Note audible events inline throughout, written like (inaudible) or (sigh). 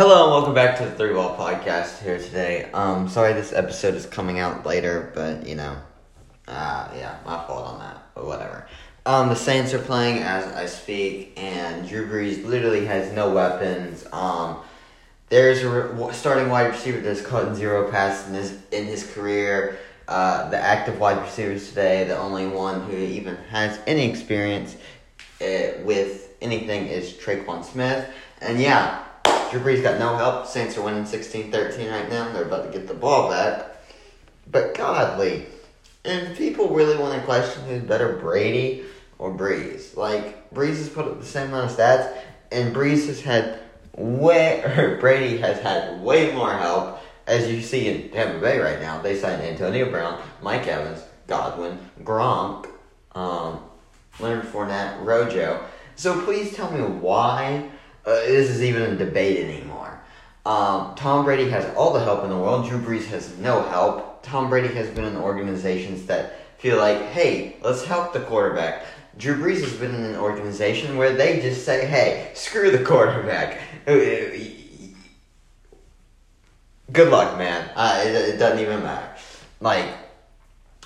Hello and welcome back to the Three Ball Podcast here today. Um, sorry this episode is coming out later, but you know, uh, yeah, my fault on that, but whatever. Um, the Saints are playing as I speak, and Drew Brees literally has no weapons. Um, there's a re- starting wide receiver that's caught zero passes in his in his career. Uh, the active wide receivers today, the only one who even has any experience uh, with anything is Tre'Quan Smith, and yeah. Drew Brees got no help. Saints are winning 16-13 right now. They're about to get the ball back. But godly, and people really want to question who's better, Brady or Brees. Like Brees has put up the same amount of stats, and Brees has had way, (laughs) or Brady has had way more help. As you see in Tampa Bay right now, they signed Antonio Brown, Mike Evans, Godwin, Gronk, um, Leonard Fournette, Rojo. So please tell me why uh, this is even a debate anymore. Um, Tom Brady has all the help in the world. Drew Brees has no help. Tom Brady has been in organizations that feel like, hey, let's help the quarterback. Drew Brees has been in an organization where they just say, hey, screw the quarterback. Uh, Good luck, man. Uh, it, it doesn't even matter. Like,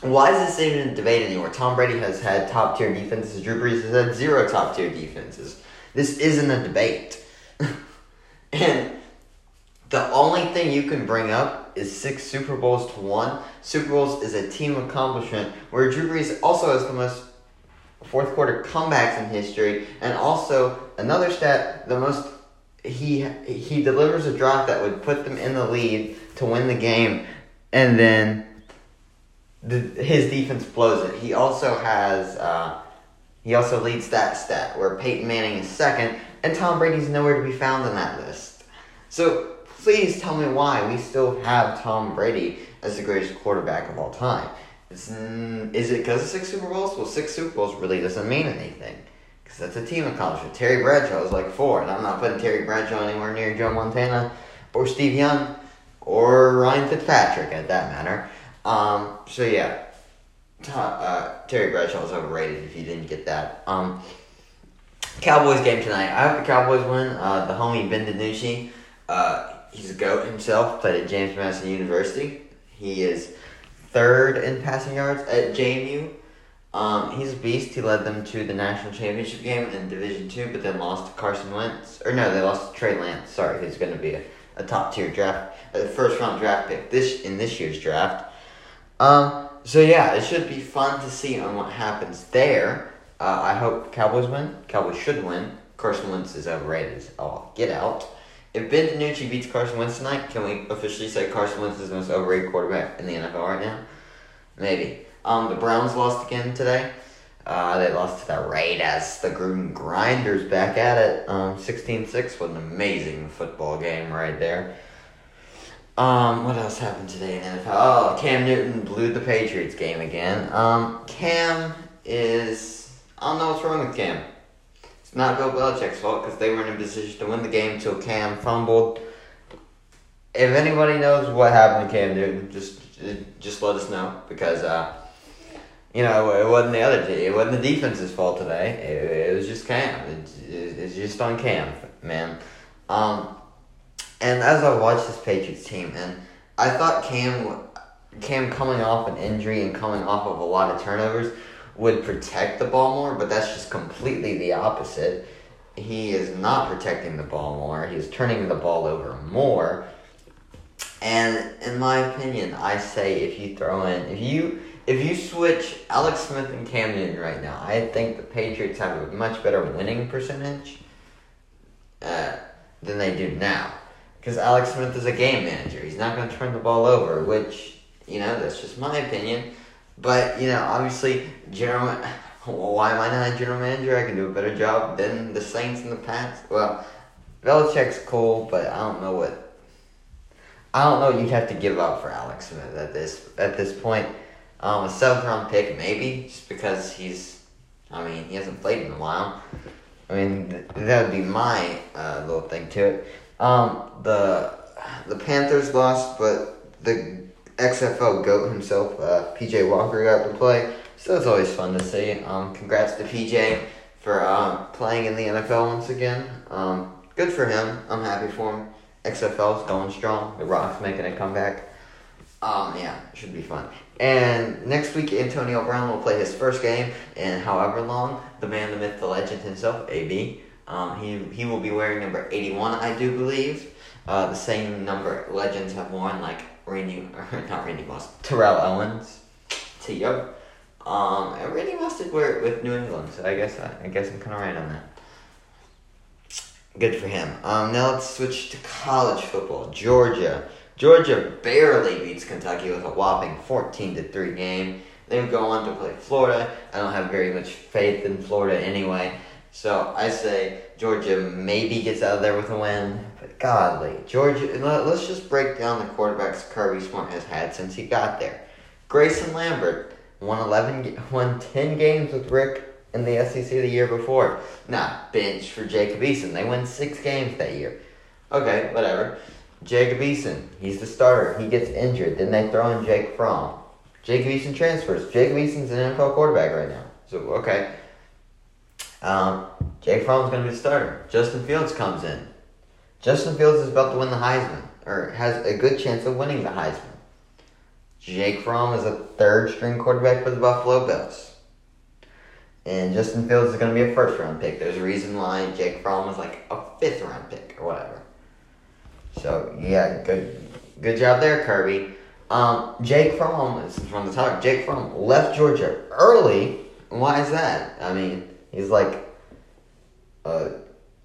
why is this even a debate anymore? Tom Brady has had top tier defenses. Drew Brees has had zero top tier defenses. This isn't a debate. (laughs) and the only thing you can bring up is six Super Bowls to one. Super Bowls is a team accomplishment where Drew Brees also has the most fourth quarter comebacks in history, and also another stat: the most he he delivers a drop that would put them in the lead to win the game, and then the, his defense blows it. He also has uh, he also leads that stat where Peyton Manning is second, and Tom Brady's nowhere to be found on that list. So please tell me why we still have Tom Brady as the greatest quarterback of all time. It's, is it because of six Super Bowls? Well, six Super Bowls really doesn't mean anything. Because that's a team accomplishment. Terry Bradshaw is like four, and I'm not putting Terry Bradshaw anywhere near Joe Montana or Steve Young or Ryan Fitzpatrick at that matter. Um, so yeah, uh, Terry Bradshaw is overrated if you didn't get that. Um, Cowboys game tonight. I hope the Cowboys win. Uh, the homie Ben DiNucci, uh, he's a goat himself. Played at James Madison University. He is third in passing yards at JMU. Um, he's a beast. He led them to the national championship game in Division Two, but then lost to Carson Wentz. Or no, they lost to Trey Lance. Sorry, who's going to be a, a top tier draft, a first round draft pick this in this year's draft. Um, so yeah, it should be fun to see on what happens there. Uh, I hope Cowboys win. Cowboys should win. Carson Wentz is overrated. Oh, get out. If Ben DiNucci beats Carson Wentz tonight, can we officially say Carson Wentz is the most overrated quarterback in the NFL right now? Maybe. Um, the Browns lost again today. Uh, they lost to the Raiders. The Gruden Grinders back at it. Um, 16-6. What an amazing football game right there. Um, what else happened today in NFL? Oh, Cam Newton blew the Patriots game again. Um, Cam is. I don't know what's wrong with Cam. It's not Bill Belichick's fault because they weren't in a position to win the game until Cam fumbled. If anybody knows what happened to Cam Newton, just just let us know because uh, you know it wasn't the other. It wasn't the defense's fault today. It, it was just Cam. It, it, it's just on Cam, man. Um, and as I watched this Patriots team, and I thought Cam, Cam coming off an injury and coming off of a lot of turnovers would protect the ball more, but that's just completely the opposite. He is not protecting the ball more. He's turning the ball over more. And in my opinion, I say if you throw in if you if you switch Alex Smith and Cam Newton right now, I think the Patriots have a much better winning percentage uh, than they do now. Because Alex Smith is a game manager. He's not going to turn the ball over, which, you know, that's just my opinion. But, you know, obviously, general. (laughs) Why am I not a general manager? I can do a better job than the Saints and the Pats. Well, Belichick's cool, but I don't know what. I don't know what you'd have to give up for Alex Smith at this at this point. Um, a seventh round pick, maybe, just because he's. I mean, he hasn't played in a while. I mean, th- that would be my uh, little thing to it. Um, the the Panthers lost, but the XFL goat himself, uh, PJ Walker, got to play. So it's always fun to see. Um, congrats to PJ for uh, playing in the NFL once again. Um, good for him. I'm happy for him. XFL's going strong. The Rock's making a comeback. Um, yeah, should be fun. And next week, Antonio Brown will play his first game in however long. The man, the myth, the legend himself, AB. Um, he he will be wearing number eighty one, I do believe. Uh, the same number legends have worn, like Randy, or (laughs) not Randy Moss, Terrell Owens, T.O. Um, and Randy Moss did wear it with New England, so I guess I, I guess I'm kind of right on that. Good for him. Um, now let's switch to college football. Georgia. Georgia barely beats Kentucky with a whopping 14 to 3 game. They go on to play Florida. I don't have very much faith in Florida anyway. So I say Georgia maybe gets out of there with a win. But godly, Georgia, let's just break down the quarterbacks Kirby Smart has had since he got there. Greyson Lambert won 11, won 10 games with Richt in the SEC the year before. Nah, bench for Jacob Eason. They won six games that year. Okay, whatever. Jacob Eason, he's the starter. He gets injured. Then they throw in Jake Fromm. Jacob Eason transfers. Jacob Eason's an NFL quarterback right now. So, okay. Um, Jake Fromm's going to be the starter. Justin Fields comes in. Justin Fields is about to win the Heisman, or has a good chance of winning the Heisman. Jake Fromm is a third string quarterback for the Buffalo Bills. And Justin Fields is going to be a first round pick. There's a reason why Jake Fromm is like a fifth round pick or whatever. So yeah, good good job there, Kirby. Um, Jake Fromm is from the top. Jake Fromm left Georgia early. Why is that? I mean, he's like a,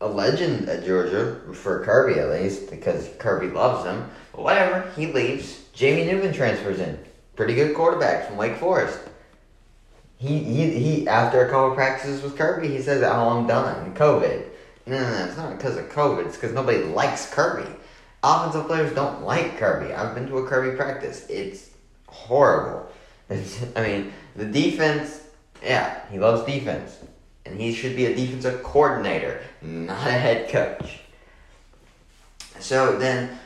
a legend at Georgia for Kirby at least because Kirby loves him. But whatever, he leaves. Jamie Newman transfers in. Pretty good quarterback from Wake Forest. He he he. After a couple practices with Kirby, he says, "Oh, I'm done." COVID. No, no, no. It's not because of COVID. It's because nobody likes Kirby. Offensive players don't like Kirby. I've been to a Kirby practice. It's horrible. (laughs) It's, I mean, the defense. Yeah, he loves defense, and he should be a defensive coordinator, not a head coach. So then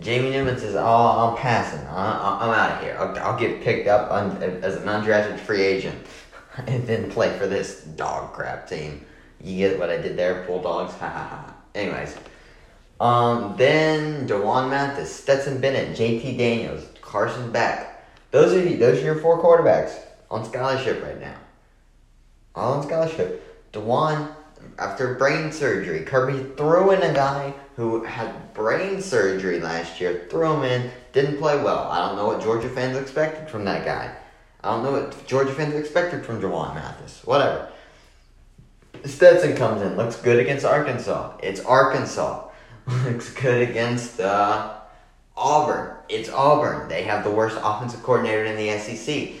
Jamie Newman says, "Oh, I'm passing. I'm out of here. I'll, I'll get picked up as an undrafted free agent, (laughs) and then play for this dog crap team." You get what I did there, Bulldogs. Ha ha ha. Anyways, um, then D'Wan Mathis, Stetson Bennett, J.T. Daniels, Carson Beck. Those are those are your four quarterbacks on scholarship right now. All on scholarship. D'Wan, after brain surgery, Kirby threw in a guy who had brain surgery last year, threw him in, didn't play well. I don't know what Georgia fans expected from that guy. I don't know what Georgia fans expected from D'Wan Mathis. Whatever. Stetson comes in, looks good against Arkansas. It's Arkansas. (laughs) looks good against uh, Auburn. It's Auburn. They have the worst offensive coordinator in the SEC.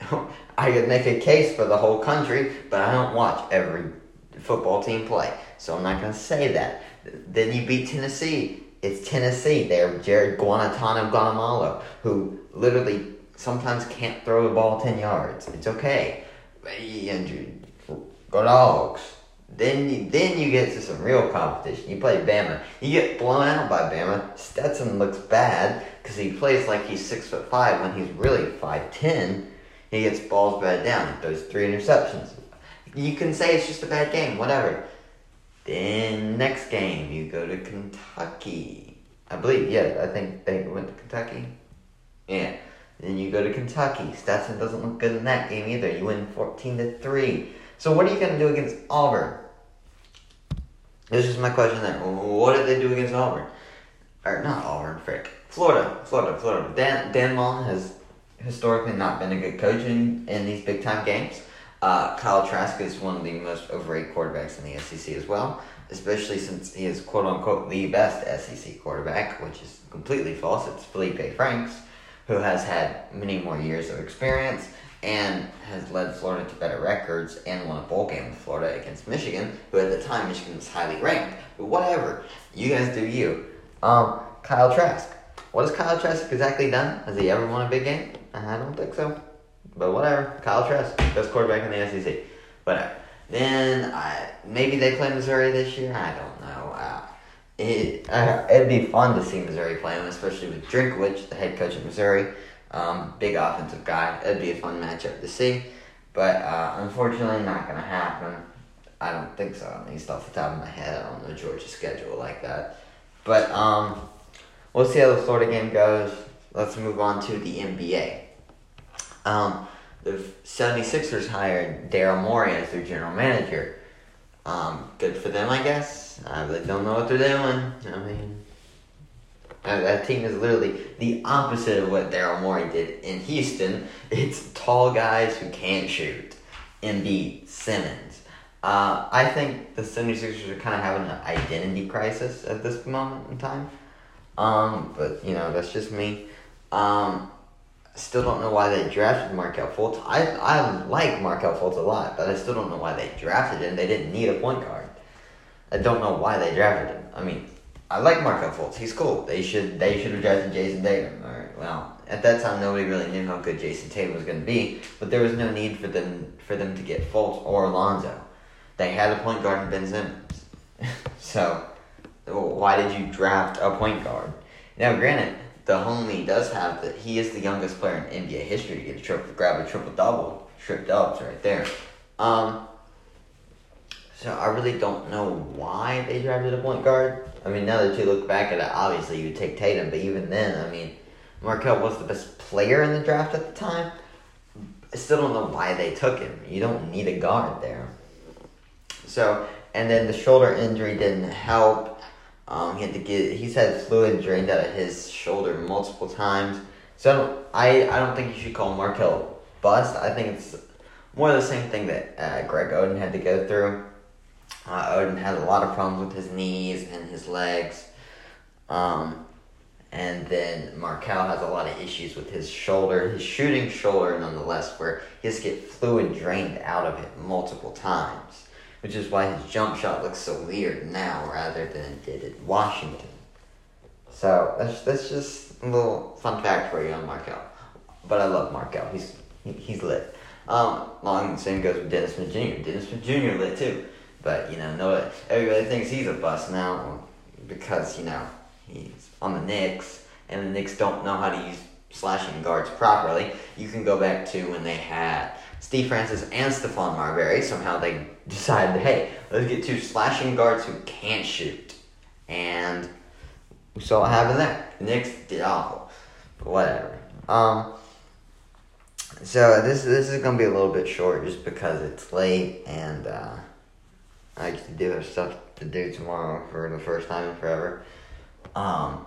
(laughs) I could make a case for the whole country, but I don't watch every football team play, so I'm not going to say that. Then you beat Tennessee. It's Tennessee. They're Jarrett Guarantano Guatemala, who literally sometimes can't throw the ball 10 yards. It's okay. Go dogs. Then you, then you get to some real competition. You play Bama. You get blown out by Bama. Stetson looks bad because he plays like he's six foot five when he's really five ten. He gets balls batted down. those three interceptions. You can say it's just a bad game, whatever. Then next game you go to Kentucky. I believe, yeah, I think they went to Kentucky. Yeah. Then you go to Kentucky. Stetson doesn't look good in that game either. You win fourteen to three. So what are you going to do against Auburn? This is my question there. What did they do against Auburn? Or not Auburn, frick. Florida, Florida, Florida. Dan, Dan Mullen has historically not been a good coach in, in these big time games. Uh, Kyle Trask is one of the most overrated quarterbacks in the SEC as well, especially since he is quote unquote the best SEC quarterback, which is completely false. It's Felipe Franks, who has had many more years of experience and has led Florida to better records and won a bowl game with Florida against Michigan, who at the time Michigan was highly ranked. But whatever, you guys do you. Um, Kyle Trask. What has Kyle Trask exactly done? Has he ever won a big game? I don't think so. But whatever. Kyle Trask, best quarterback in the SEC. Whatever. Then I, maybe they play Missouri this year. I don't know. Uh, it uh, it'd be fun to see Missouri play them, especially with Drinkwitz, the head coach of Missouri. Um, big offensive guy. It'd be a fun matchup to see. But uh, unfortunately, not to happen. I don't think so, at least off the top of my head. I don't know Georgia's schedule like that. But um, we'll see how the Florida game goes. Let's move on to the NBA. Um, the 76ers hired Daryl Morey as their general manager. Um, good for them, I guess. I really don't know what they're doing. I mean, that team is literally the opposite of what Daryl Morey did in Houston. (laughs) It's tall guys who can't shoot. Embiid, Simmons. Uh, I think the 76ers are kind of having an identity crisis at this moment in time. Um, but, you know, that's just me. Um, still don't know why they drafted Markelle Fultz. I, I like Markelle Fultz a lot, but I still don't know why they drafted him. They didn't need a point guard. I don't know why they drafted him. I mean, I like Markelle Fultz. He's cool. They should they should have drafted Jayson Tatum. Or well, at that time nobody really knew how good Jayson Tatum was going to be, but there was no need for them for them to get Fultz or Alonzo. They had a point guard in Ben Simmons. (laughs) so why did you draft a point guard? Now, granted, the homie does have that. He is the youngest player in NBA history to get a triple, grab a triple double, trip dubs right there. Um, so I really don't know why they drafted a point guard. I mean, now that you look back at it, obviously you take Tatum, but even then, I mean, Markelle was the best player in the draft at the time. I still don't know why they took him. You don't need a guard there. So, and then the shoulder injury didn't help. Um, he had to get he's had fluid drained out of his shoulder multiple times. So I I don't think you should call Markelle bust. I think it's more the same thing that uh, Greg Oden had to go through. Uh, Oden had a lot of problems with his knees and his legs. Um, and then Markelle has a lot of issues with his shoulder, his shooting shoulder nonetheless, where he has to get fluid drained out of it multiple times which is why his jump shot looks so weird now rather than it did at Washington. So that's that's just a little fun fact for you on Markelle. But I love Markelle. He's he, he's lit. Um, long same goes with Dennis Smith Jr. Dennis Smith Jr. lit too. But you know, no everybody thinks he's a bust now because you know he's on the Knicks and the Knicks don't know how to use slashing guards properly. You can go back to when they had Steve Francis and Stephon Marbury. Somehow they (laughs) decided, hey, let's get two slashing guards who can't shoot. And we saw what happened there. The Knicks did awful. But whatever. Um, so this this is gonna be a little bit short just because it's late and uh, I actually do have stuff to do tomorrow for the first time in forever. Um,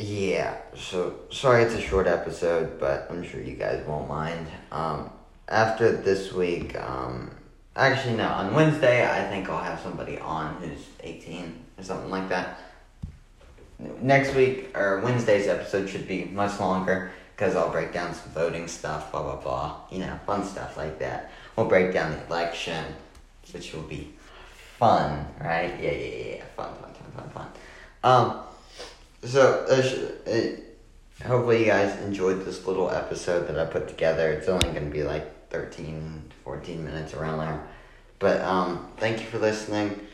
yeah, so sorry it's a short episode, but I'm sure you guys won't mind. Um, after this week, um, actually, no, on Wednesday, I think I'll have somebody on who's 18 or something like that. Next week, or Wednesday's episode should be much longer because I'll break down some voting stuff, blah, blah, blah. You know, fun stuff like that. We'll break down the election, which will be fun, right? Yeah, yeah, yeah, fun, fun, fun, fun, fun. Um, so, uh, uh, hopefully, you guys enjoyed this little episode that I put together. It's only going to be like 13, 14 minutes around there. But um, thank you for listening.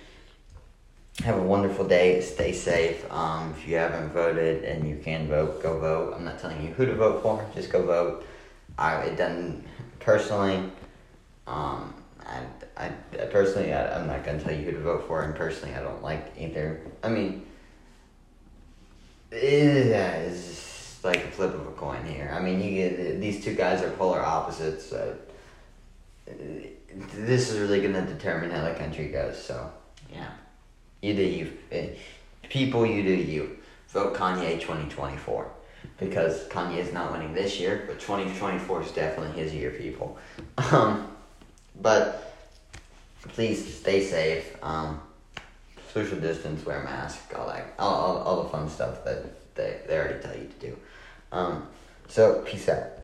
Have a wonderful day. Stay safe. Um, if you haven't voted and you can vote, go vote. I'm not telling you who to vote for. Just go vote. I it doesn't personally. Um, I, I personally I, I'm not gonna tell you who to vote for, and personally I don't like either. I mean it's like a flip of a coin here. I mean, you get these two guys are polar opposites. So this is really going to determine how the country goes. So yeah, you do you. Eh, people, you do you. Vote Kanye twenty twenty four because Kanye is not winning this year, but twenty twenty four is definitely his year, people. (laughs) Um, but please stay safe. Um, social distance, wear mask, all that, all, all, all the fun stuff that they, they already tell you to do. Um, so, peace out.